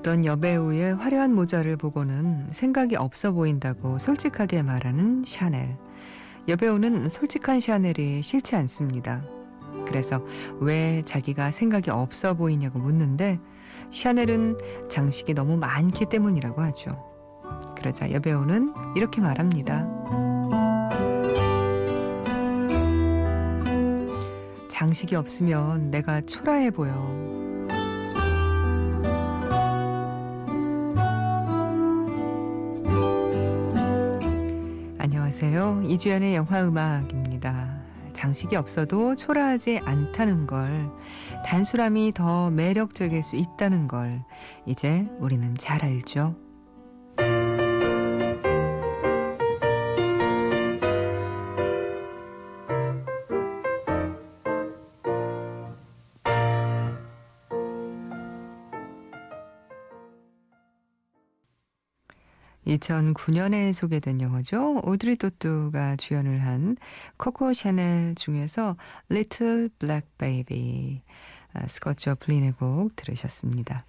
어떤 여배우의 화려한 모자를 보고는 생각이 없어 보인다고 솔직하게 말하는 샤넬. 여배우는 솔직한 샤넬이 싫지 않습니다. 그래서 왜 자기가 생각이 없어 보이냐고 묻는데 샤넬은 장식이 너무 많기 때문이라고 하죠. 그러자 여배우는 이렇게 말합니다. 장식이 없으면 내가 초라해 보여. 안녕하세요. 이주연의 영화 음악입니다. 장식이 없어도 초라하지 않다는 걸, 단순함이 더 매력적일 수 있다는 걸, 이제 우리는 잘 알죠. 2009년에 소개된 영화죠. 오드리 또뚜가 주연을 한 코코 샤넬 중에서 Little Black Baby 아, 스코트 저플린의 곡 들으셨습니다.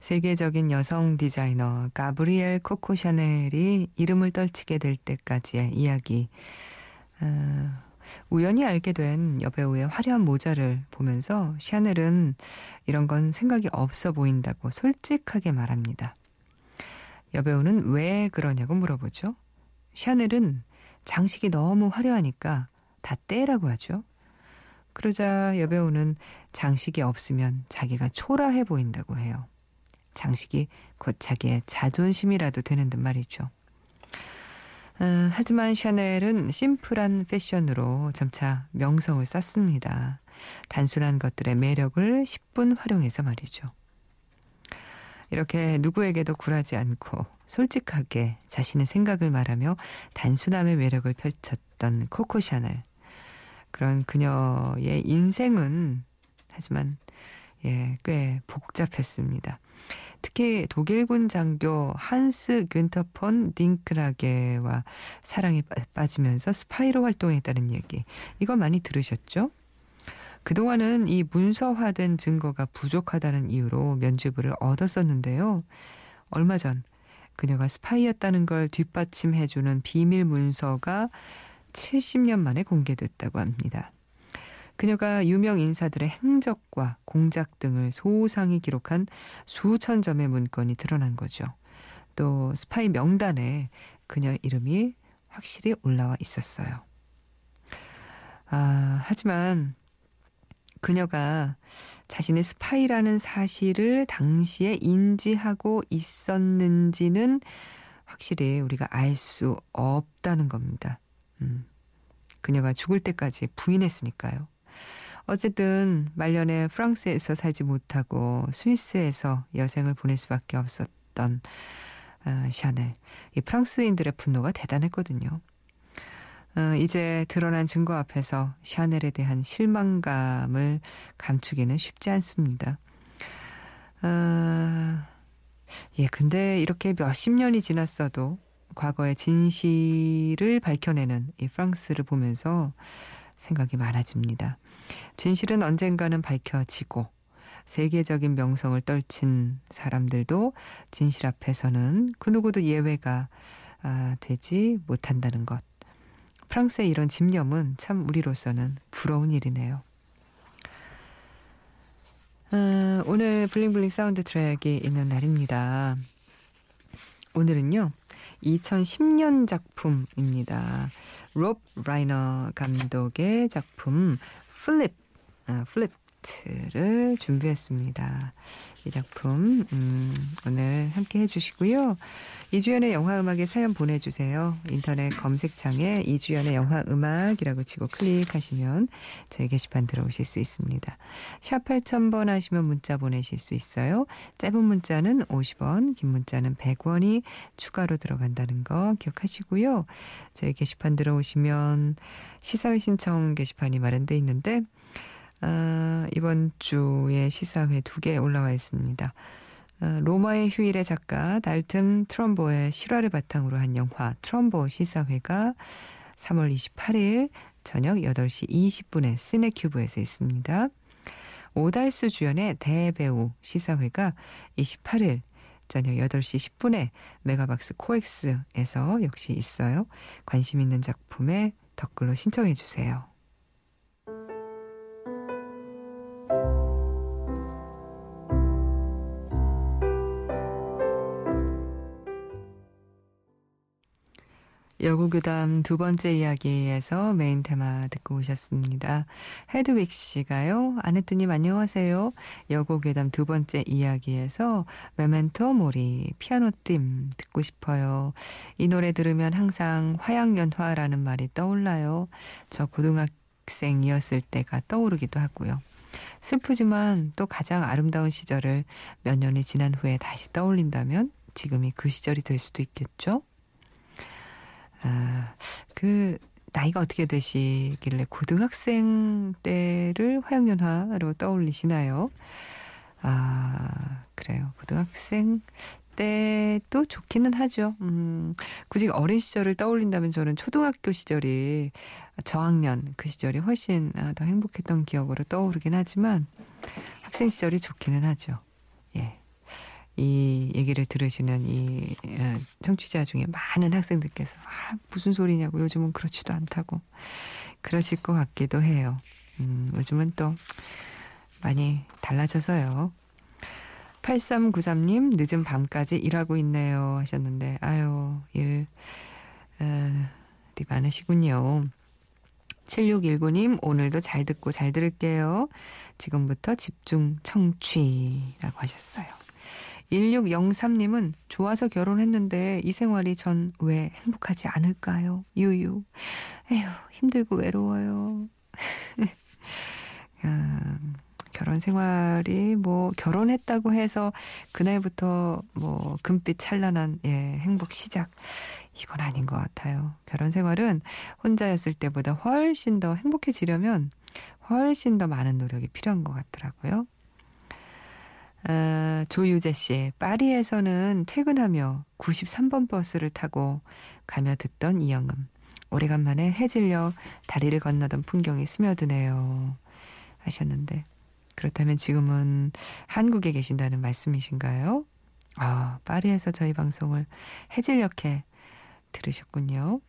세계적인 여성 디자이너 가브리엘 코코 샤넬이 이름을 떨치게 될 때까지의 이야기. 어, 우연히 알게 된 여배우의 화려한 모자를 보면서 샤넬은 이런 건 생각이 없어 보인다고 솔직하게 말합니다. 여배우는 왜 그러냐고 물어보죠. 샤넬은 장식이 너무 화려하니까 다 떼라고 하죠. 그러자 여배우는 장식이 없으면 자기가 초라해 보인다고 해요. 장식이 곧 자기의 자존심이라도 되는 듯 말이죠. 어, 하지만 샤넬은 심플한 패션으로 점차 명성을 쌓습니다. 단순한 것들의 매력을 10분 활용해서 말이죠. 이렇게 누구에게도 굴하지 않고 솔직하게 자신의 생각을 말하며 단순함의 매력을 펼쳤던 코코 샤넬. 그런 그녀의 인생은 하지만 예, 꽤 복잡했습니다. 특히 독일군 장교 한스 균터 폰 딩크라게와 사랑에 빠지면서 스파이로 활동했다는 얘기. 이거 많이 들으셨죠? 그동안은 이 문서화된 증거가 부족하다는 이유로 면죄부를 얻었었는데요. 얼마 전 그녀가 스파이였다는 걸 뒷받침해주는 비밀 문서가 70년 만에 공개됐다고 합니다. 그녀가 유명 인사들의 행적과 공작 등을 소상히 기록한 수천 점의 문건이 드러난 거죠. 또 스파이 명단에 그녀 이름이 확실히 올라와 있었어요. 아, 하지만 그녀가 자신의 스파이라는 사실을 당시에 인지하고 있었는지는 확실히 우리가 알 수 없다는 겁니다. 음. 그녀가 죽을 때까지 부인했으니까요. 어쨌든 말년에 프랑스에서 살지 못하고 스위스에서 여생을 보낼 수밖에 없었던 어, 샤넬. 이 프랑스인들의 분노가 대단했거든요. 어, 이제 드러난 증거 앞에서 샤넬에 대한 실망감을 감추기는 쉽지 않습니다. 어, 예, 근데 이렇게 몇십 년이 지났어도 과거의 진실을 밝혀내는 이 프랑스를 보면서 생각이 많아집니다. 진실은 언젠가는 밝혀지고 세계적인 명성을 떨친 사람들도 진실 앞에서는 그 누구도 예외가 아, 되지 못한다는 것. 프랑스의 이런 집념은 참 우리로서는 부러운 일이네요. 어, 오늘 블링블링 사운드 트랙이 있는 날입니다. 오늘은요, 2010년 작품입니다. 롭 라이너 감독의 작품 플립, 아, Flipped를 준비했습니다. 이 작품 음, 오늘 함께 해주시고요. 이주연의 영화 음악에 사연 보내주세요. 인터넷 검색창에 이주연의 영화 음악이라고 치고 클릭하시면 저희 게시판 들어오실 수 있습니다. 샵 8000번 하시면 문자 보내실 수 있어요. 짧은 문자는 50원, 긴 문자는 100원이 추가로 들어간다는 거 기억하시고요. 저희 게시판 들어오시면 시사회 신청 게시판이 마련돼 있는데 아, 이번 주에 시사회 두 개 올라와 있습니다. 아, 로마의 휴일의 작가 달튼 트럼보의 실화를 바탕으로 한 영화 트럼보 시사회가 3월 28일 저녁 8시 20분에 시네큐브에서 있습니다. 오달수 주연의 대배우 시사회가 28일 저녁 8시 10분에 메가박스 코엑스에서 역시 있어요. 관심 있는 작품에 댓글로 신청해 주세요. 교담 두 번째 이야기에서 메인 테마 듣고 오셨습니다. 헤드윅 씨가요. 아내뜨님 안녕하세요. 여고 교담 두 번째 이야기에서 메멘토 모리 피아노 띠 듣고 싶어요. 이 노래 들으면 항상 화양연화라는 말이 떠올라요. 저 고등학생이었을 때가 떠오르기도 하고요. 슬프지만 또 가장 아름다운 시절을 몇 년이 지난 후에 다시 떠올린다면 지금이 그 시절이 될 수도 있겠죠? 아, 그 나이가 어떻게 되시길래 고등학생 때를 화양연화로 떠올리시나요? 아, 그래요. 고등학생 때도 좋기는 하죠. 음, 굳이 어린 시절을 떠올린다면 저는 초등학교 시절이 저학년 그 시절이 훨씬 아, 더 행복했던 기억으로 떠오르긴 하지만 학생 시절이 좋기는 하죠. 예. 이 얘기를 들으시는 이 어, 청취자 중에 많은 학생들께서 아, 무슨 소리냐고 요즘은 그렇지도 않다고 그러실 것 같기도 해요. 음, 요즘은 또 많이 달라져서요. 8393님, 늦은 밤까지 일하고 있네요. 하셨는데, 아유, 일, 어, 많으시군요. 7619님, 오늘도 잘 듣고 잘 들을게요. 지금부터 집중 청취라고 하셨어요. 1603님은 좋아서 결혼했는데 이 생활이 전 왜 행복하지 않을까요? 유유. 에휴, 힘들고 외로워요. 음, 결혼 생활이 뭐 결혼했다고 해서 그날부터 뭐 금빛 찬란한 예, 행복 시작. 이건 아닌 것 같아요. 결혼 생활은 혼자였을 때보다 훨씬 더 행복해지려면 훨씬 더 많은 노력이 필요한 것 같더라고요. 아, 조유재 씨, 파리에서는 퇴근하며 93번 버스를 타고 가며 듣던 이영음. 오래간만에 해질려 다리를 건너던 풍경이 스며드네요. 하셨는데, 그렇다면 지금은 한국에 계신다는 말씀이신가요? 아, 파리에서 저희 방송을 해질녘에 들으셨군요.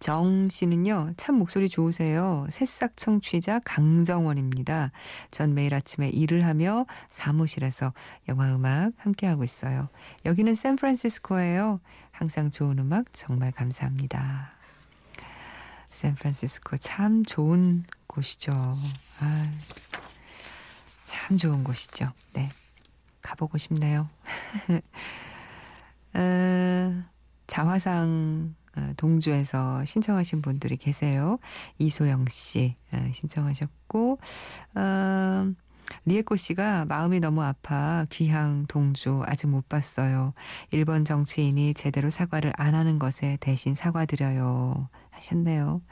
정 씨는요, 참 목소리 좋으세요. 새싹 청취자 강정원입니다. 전 매일 아침에 일을 하며 사무실에서 영화 음악 함께하고 있어요. 여기는 샌프란시스코예요. 항상 좋은 음악 정말 감사합니다. 샌프란시스코 참 좋은 곳이죠. 아, 참 좋은 곳이죠. 네. 가보고 싶네요. 어, 자화상 어, 동주에서 신청하신 분들이 계세요. 이소영 씨 어, 신청하셨고 어, 리에코 씨가 마음이 너무 아파 귀향 동주 아직 못 봤어요. 일본 정치인이 제대로 사과를 안 하는 것에 대신 사과드려요 하셨네요.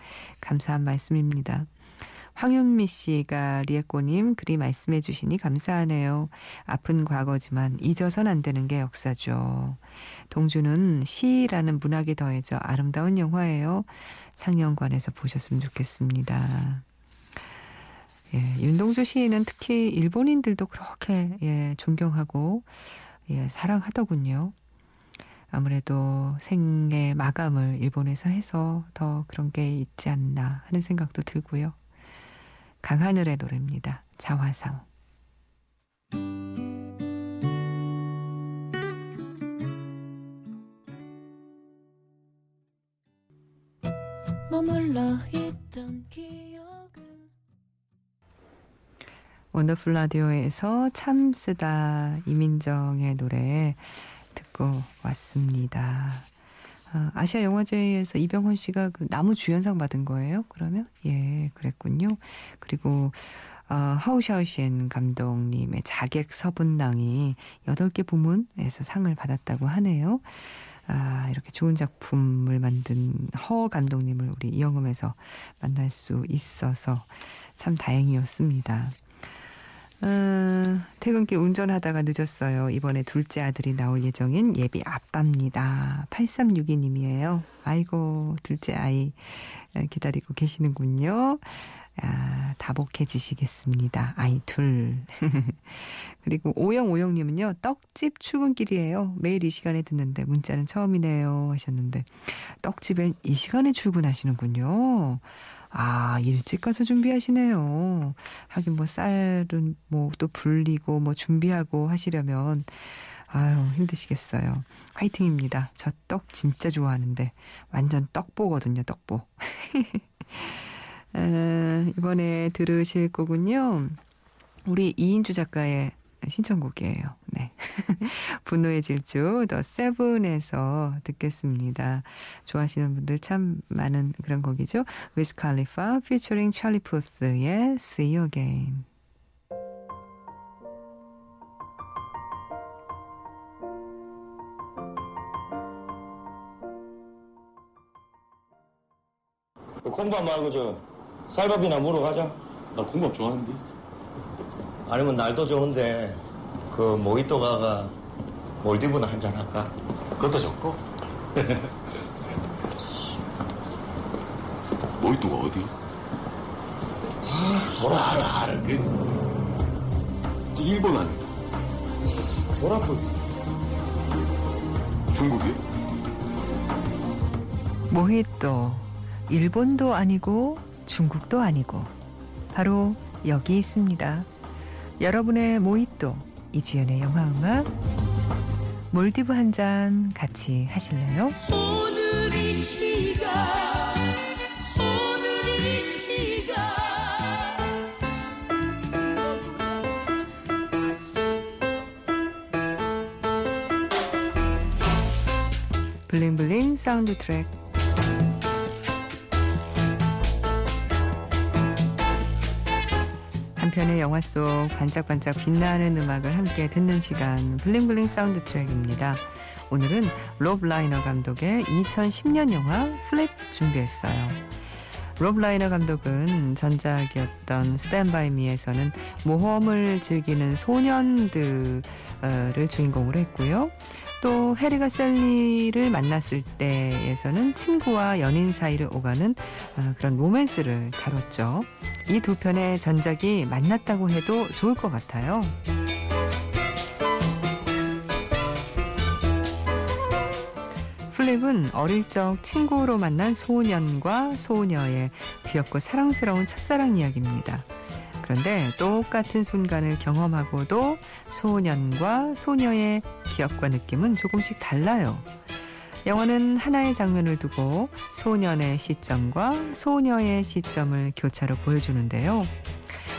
감사한 말씀입니다. 황윤미 씨가 리에꼬님 글이 말씀해 주시니 감사하네요. 아픈 과거지만 잊어선 안 되는 게 역사죠. 동주는 시라는 문학이 더해져 아름다운 영화예요. 상영관에서 보셨으면 좋겠습니다. 예, 윤동주 시인은 특히 일본인들도 그렇게 예, 존경하고 예, 사랑하더군요. 아무래도 생의 마감을 일본에서 해서 더 그런 게 있지 않나 하는 생각도 들고요. 강하늘의 노래입니다. 자화상. 머물러 있던 기억은 원더풀 라디오에서 참 쓰다 이민정의 노래 듣고 왔습니다. 아, 아시아 영화제에서 이병헌 씨가 그 나무 주연상 받은 거예요? 그러면 예, 그랬군요. 그리고 어, 하우샤우시엔 감독님의 자객 서분낭이 8개 부문에서 상을 받았다고 하네요. 아, 이렇게 좋은 작품을 만든 허 감독님을 우리 이영음에서 만날 수 있어서 참 다행이었습니다. 어, 퇴근길 운전하다가 늦었어요. 이번에 둘째 아들이 나올 예정인 예비 아빠입니다. 8362님이에요. 아이고, 둘째 아이 기다리고 계시는군요. 아, 다복해지시겠습니다. 아이 둘. 그리고 오영오영님은요, 떡집 출근길이에요. 매일 이 시간에 듣는데 문자는 처음이네요. 하셨는데, 떡집엔 이 시간에 출근하시는군요. 아, 일찍 가서 준비하시네요. 하긴 뭐 쌀은 뭐 또 불리고 뭐 준비하고 하시려면 아유, 힘드시겠어요. 화이팅입니다. 저 떡 진짜 좋아하는데 완전 떡보거든요, 떡보. 아, 이번에 들으실 곡은요. 우리 이인주 작가의 신청곡이에요. 네. 분노의 질주 더 세븐에서 듣겠습니다. 좋아하시는 분들 참 많은 그런 곡이죠. 위스 칼리파 피처링 찰리 푸스의 See You Again. 그 콩밥 말고 저 쌀밥이나 물어 가자. 나 콩밥 좋아하는데. 아니면 날도 좋은데 그 모히또 가가 몰디브나 한잔 할까? 그것도 좋고. 모히또가 어디? 돌아 아, 알아. 그 일본 아니고 돌아풀. 중국이? 모히또 일본도 아니고 중국도 아니고 바로 여기 있습니다. 여러분의 모히또 이주연의 영화 음악. 몰디브 한 잔 같이 하실래요? 오늘 이 시간 오늘 이 시간. 블링블링 사운드 트랙 한 편의 영화 속 반짝반짝 빛나는 음악을 함께 듣는 시간 블링블링 사운드 트랙입니다. 오늘은 롭 라이너 감독의 2010년 영화 플립 준비했어요. 롭 라이너 감독은 전작이었던 스탠바이 미에서는 모험을 즐기는 소년들을 주인공으로 했고요. 또 해리가 셀리를 만났을 때에서는 친구와 연인 사이를 오가는 아, 그런 로맨스를 다뤘죠. 이 두 편의 전작이 만났다고 해도 좋을 것 같아요. 플립은 어릴 적 친구로 만난 소년과 소녀의 귀엽고 사랑스러운 첫사랑 이야기입니다. 그런데 똑같은 순간을 경험하고도 소년과 소녀의 기억과 느낌은 조금씩 달라요. 영화는 하나의 장면을 두고 소년의 시점과 소녀의 시점을 교차로 보여주는데요.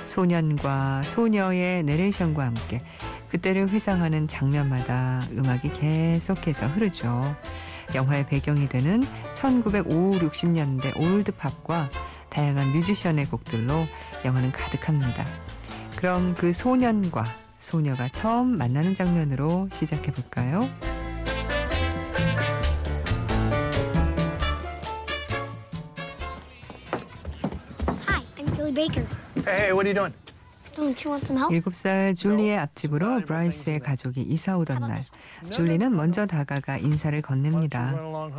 소년과 소녀의 내레이션과 함께 그때를 회상하는 장면마다 음악이 계속해서 흐르죠. 영화의 배경이 되는 1950, 60년대 올드팝과 다양한 뮤지션의 곡들로 영화는 가득합니다. 그럼 그 소년과 소녀가 처음 만나는 장면으로 시작해 볼까요? Hi, I'm Julie Baker. Hey, what are you doing? Don't you want some help? 7살 줄리의 앞집으로 브라이스의 가족이 이사 오던 날, 줄리는 먼저 다가가 인사를 건넵니다.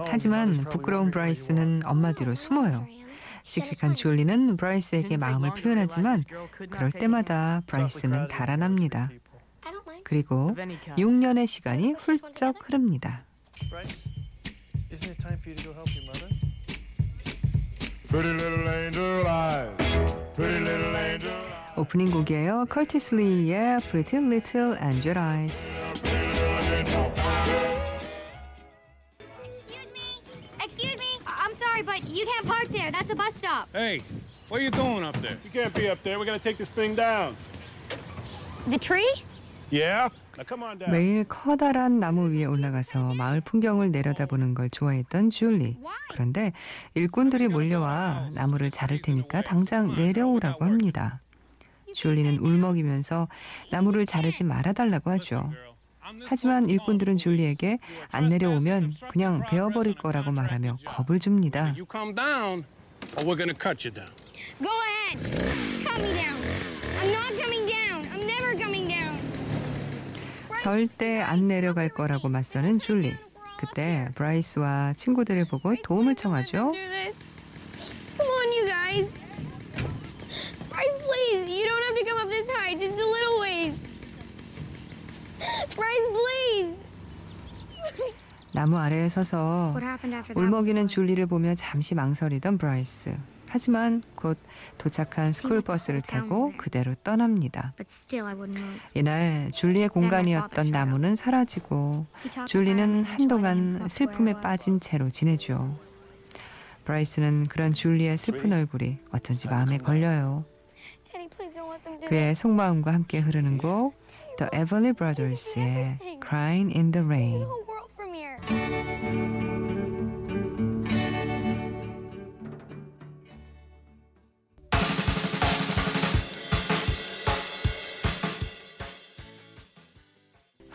하지만 부끄러운 브라이스는 엄마 뒤로 숨어요. 씩씩한 줄리는 브라이스에게 마음을 표현하지만 그럴 때마다 브라이스는 달아납니다. 그리고 6년의 시간이 훌쩍 흐릅니다. 오프닝 곡이에요. 커티스 리의 Pretty Little Angel Eyes. Sorry, but you can't park there. That's a bus stop. Hey, what are you doing up there? You can't be up there. We gotta take this thing down. The tree? Yeah? Now come on down. 매일 커다란 나무 위에 올라가서 마을 풍경을 내려다보는 걸 좋아했던 줄리. 그런데 일꾼들이 몰려와 나무를 자를 테니까 당장 내려오라고 합니다. 줄리는 울먹이면서 나무를 자르지 말아달라고 하죠. 하지만 일꾼들은 줄리에게 안 내려오면 그냥 베어버릴 거라고 말하며 겁을 줍니다. 절대 안 내려갈 거라고 맞서는 줄리. 그때 브라이스와 친구들을 보고 도움을 청하죠. Bryce, please. You don't have to come up this high. Just a little ways. 나무 아래에 서서 What happened after that? 울먹이는 줄리를 보며 잠시 망설이던 브라이스. 하지만 곧 도착한 스쿨 버스를 타고 그대로 떠납니다. But still, I wouldn't move. 이날 줄리의 공간이었던 나무는 사라지고 줄리는 한동안 슬픔에 빠진 채로 지내죠. 브라이스는 그런 줄리의 슬픈 얼굴이 어쩐지 마음에 걸려요. 그의 속마음과 함께 흐르는 곡 The Everly Brothers의 Crying in the Rain.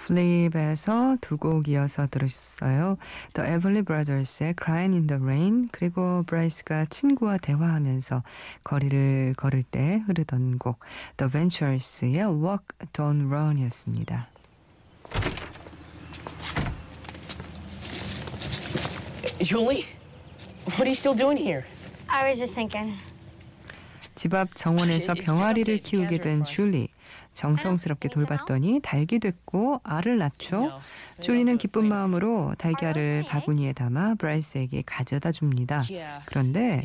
플립에서 두 곡 이어서 들으셨어요. The Everly Brothers의 Crying in the Rain 그리고 브라이스가 친구와 대화하면서 거리를 걸을 때 흐르던 곡 The Ventures의 Walk Don't Run이었습니다. Julie, what are you still doing here? I was just thinking. 집 앞 정원에서 병아리를 키우게 된 줄리. 정성스럽게 돌봤더니 닭이 됐고 알을 낳죠. 줄리는 기쁜 마음으로 달걀을 바구니에 담아 브라이스에게 가져다 줍니다. 그런데?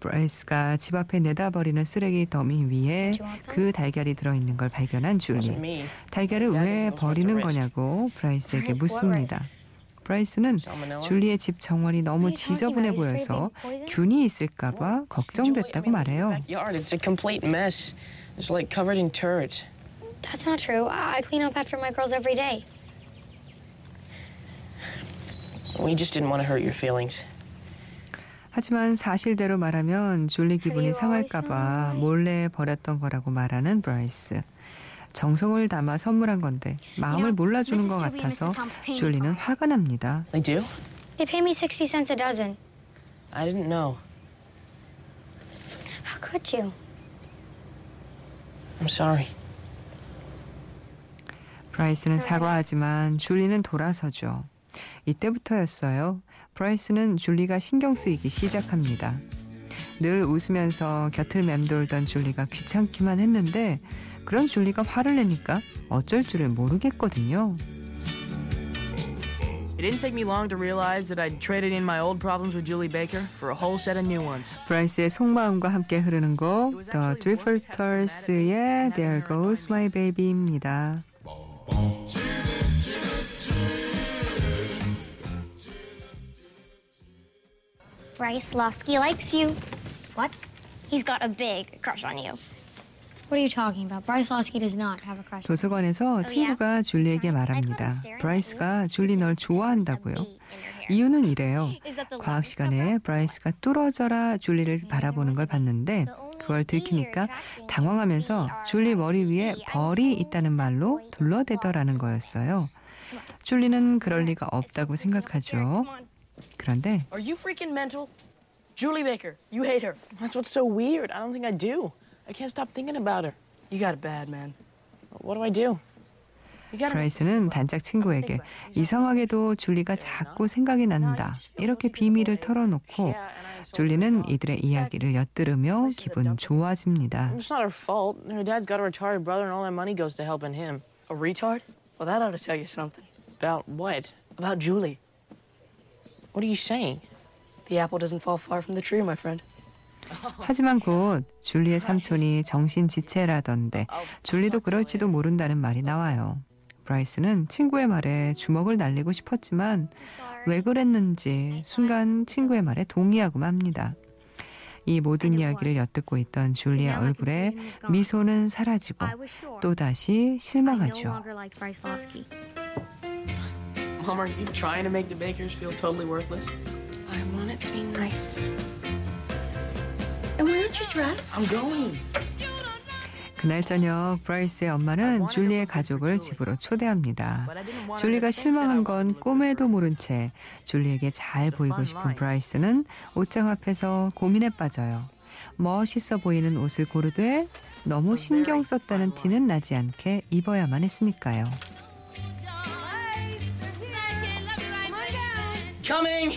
브라이스가 집 앞에 내다버리는 쓰레기 더미 위에 그 달걀이 들어있는 걸 발견한 줄리. 달걀을 왜 버리는 거냐고 브라이스에게 묻습니다. 브라이스는 줄리의 집 정원이 너무 지저분해 보여서 균이 있을까봐 걱정됐다고 말해요. It's a complete mess. It's like covered in turds. That's not true. I I clean up after my girls every day. We just didn't want to hurt your feelings. 하지만 사실대로 말하면 줄리 기분이 상할까봐 몰래 버렸던 거라고 말하는 브라이스. 정성을 담아 선물한 건데 마음을 몰라주는 것 같아서 줄리는 화가 납니다. They do? They pay me 60 cents a dozen. I didn't know. How could you? I'm sorry. 브라이스는 사과하지만 줄리는 돌아서죠. 이때부터였어요. 브라이스는 줄리가 신경 쓰이기 시작합니다. 늘 웃으면서 곁을 맴돌던 줄리가 귀찮기만 했는데 그런 줄리가 화를 내니까 어쩔 줄을 모르겠거든요. It didn't take me long to realize that I'd traded in my old problems with Julie Baker for a whole set of new ones. 브라이스의 속마음과 함께 흐르는 곡 The Drifters의 There Goes My Baby입니다. Bryce Losky likes you. What? He's got a big crush on you. What are you talking about? Bryce Losky does not have a crush. 도서관에서 친구가 줄리에게 말합니다. 브라이스가 줄리 널 좋아한다고요. 이유는 이래요. 과학 시간에 브라이스가 뚫어져라 줄리를 바라보는 걸 봤는데 그걸 들키니까 당황하면서 줄리 머리 위에 벌이 있다는 말로 둘러대더라는 거였어요. 줄리는 그럴 리가 없다고 생각하죠. 그런데 Are you freaking mental? Julie Baker, you hate her. That's what's so weird. I don't think I do. I can't stop thinking about her. You got it bad, man. What do I do? You gotta 브라이스는 단짝 친구에게 이상하게도 줄리가 자꾸 생각이 난다. 이렇게 비밀을 털어놓고 줄리는 이들의 이야기를 엿들으며 기분 좋아집니다. It's not her fault. Her dad's got a retarded brother, and all that money goes to helping him. A retard? Well, that ought to tell you something. About what? About Julie. What are you saying? The apple doesn't fall far from the tree, my friend. 하지만 곧 줄리의 삼촌이 정신 지체라던데 줄리도 그럴지도 모른다는 말이 나와요. 브라이스는 친구의 말에 주먹을 날리고 싶었지만 왜 그랬는지 순간 친구의 말에 동의하고 맙니다. 이 모든 이야기를 엿듣고 있던 줄리의 얼굴에 미소는 사라지고. 또다시 실망하죠. Mom, are you trying to make the Bakers feel totally worthless? I want it to be nice. And why aren't you dressed? I'm going. 그날 저녁 브라이스의 엄마는 줄리의 가족을 집으로 초대합니다. 줄리가 실망한 건 꿈에도 모른 채 줄리에게 잘 보이고 싶은 브라이스는 옷장 앞에서 고민에 빠져요. 멋있어 보이는 옷을 고르되 너무 신경 썼다는 티는 나지 않게 입어야만 했으니까요. Coming!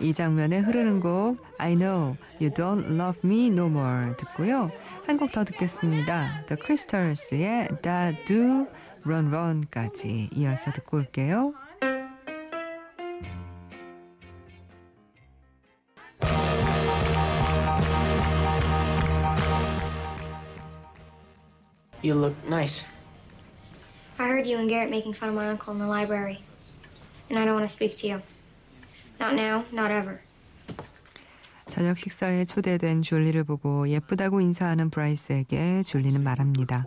이 장면에 흐르는 곡 I Know You Don't Love Me No More 듣고요. 한 곡 더 듣겠습니다. The Crystals,의 Da Do Run Run까지 이어서 듣고 올게요. You look nice. I heard you and Garrett making fun of my uncle in the library. And I don't want to speak to you. Not now, not ever. 저녁 식사에 초대된 줄리를 보고 예쁘다고 인사하는 브라이스에게 줄리는 말합니다.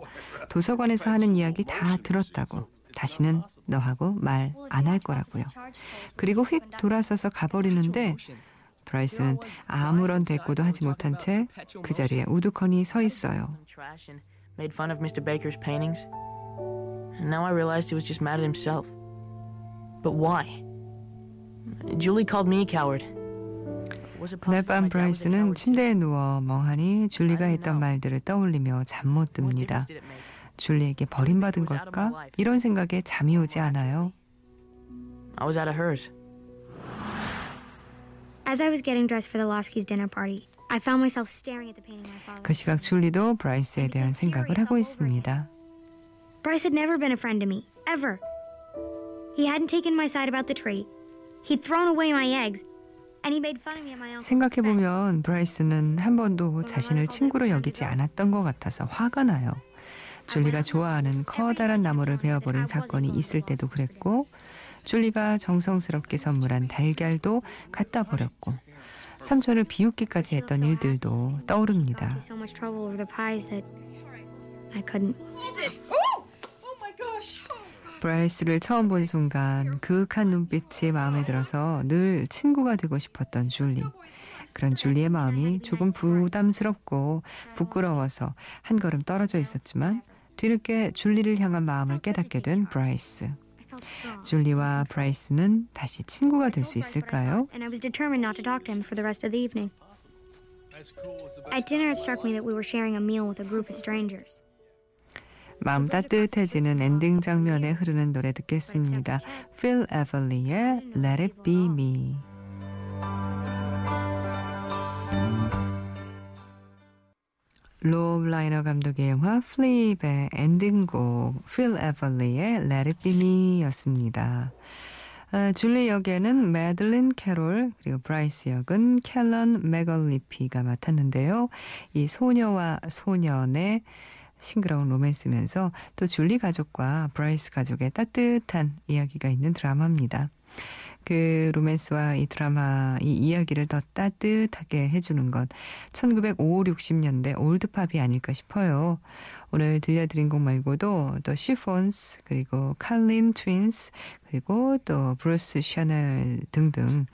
도서관에서 하는 이야기 다 들었다고. 다시는 너하고 말 안 할 거라고요. 그리고 휙 돌아서서 가버리는데 브라이스는 아무런 대꾸도 하지 못한 채 그 자리에 우두커니 서 있어요. Made fun of Mr. Baker's paintings. And now I realized he was just mad at himself. But why? 그날 밤 브라이스는? 침대에 누워 멍하니 줄리가 했던 말들을 떠올리며 잠 못 듭니다. 줄리에게 버림받은 걸까? 이런 생각에 잠이 오지 않아요. I was out of hers. As I was getting dressed for the Losky's dinner party, I found myself staring at the painting my father. 그 시각 줄리도 브라이스에 대한 생각을 하고 있습니다. Bryce had never been a friend to me, ever. He hadn't taken my side about the tree. He'd thrown away my eggs. And he made fun of me at my uncle's expense. 생각해보면 브라이스는 한 번도 자신을 친구로 여기지 않았던 것 같아서 화가 나요. 줄리가 좋아하는 커다란 나무를 베어버린 사건이 있을 때도 그랬고, 줄리가 정성스럽게 선물한 달걀도 갖다 버렸고, 삼촌을 비웃기까지 했던 일들도 떠오릅니다. 브라이스를 처음 본 순간 그윽한 눈빛이 마음에 들어서 늘 친구가 되고 싶었던 줄리. 그런 줄리의 마음이 조금 부담스럽고 부끄러워서 한 걸음 떨어져 있었지만 뒤늦게 줄리를 향한 마음을 깨닫게 된 브라이스. 줄리와 브라이스는 다시 친구가 될 수 있을까요? At dinner, it struck me that we were sharing a meal with a group of strangers. 마음 따뜻해지는 엔딩 장면에 흐르는 노래 듣겠습니다. Phil Everly의 Let It Be Me. 로브 라이너 감독의 영화 플립의 엔딩곡 Phil Everly의 Let It Be Me였습니다. 아, 줄리 역에는 매들린 캐롤 그리고 브라이스 역은 캘런 맥얼리피가 맡았는데요. 이 소녀와 소년의 싱그러운 로맨스면서 또 줄리 가족과 브라이스 가족의 따뜻한 이야기가 있는 드라마입니다. 그 로맨스와 이 드라마 이 이야기를 더 따뜻하게 해주는 것 1950, 60년대 올드팝이 아닐까 싶어요. 오늘 들려드린 곡 말고도 또 시폰스 그리고 칼린 트윈스 그리고 또 브루스 샤넬 등등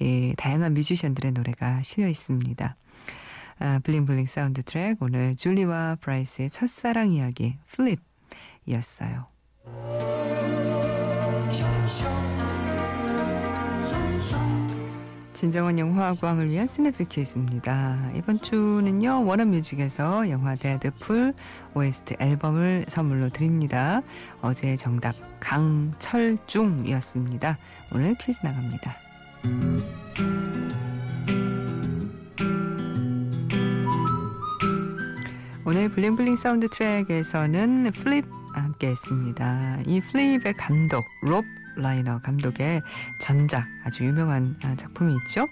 이 다양한 뮤지션들의 노래가 실려 있습니다. 아, 블링블링 사운드 트랙 오늘 줄리와 브라이스의 첫사랑 이야기 플립이었어요. 진정한 영화 광을 위한 스냅백 퀴즈입니다. 이번 주는요, 워너뮤직에서 영화 데드풀 OST 앨범을 선물로 드립니다. 어제 정답 강철중이었습니다. 오늘 퀴즈 나갑니다. 오늘 블링블링 사운드 트랙에서는 플립 함께 했습니다. 이 플립의 감독, 롭 라이너 감독의 전작, 아주 유명한 아, 작품이 있죠.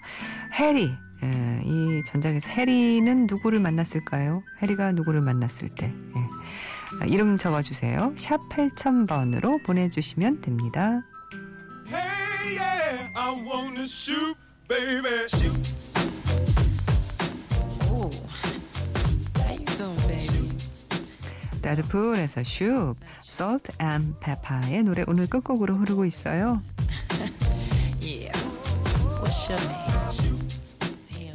해리. 예, 이 전작에서 해리는 누구를 만났을까요? 해리가 누구를 만났을 때. 예. 아, 이름 적어주세요. 샵 8000번으로 보내주시면 됩니다. Hey, yeah, 데드풀에서 슈, Salt and Pepper의 노래 오늘 끝곡으로 흐르고 있어요. What's your name?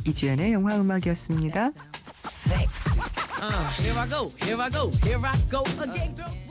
이주연의 영화 음악이었습니다. Uh, here I go, here I go, here I go again, weakness?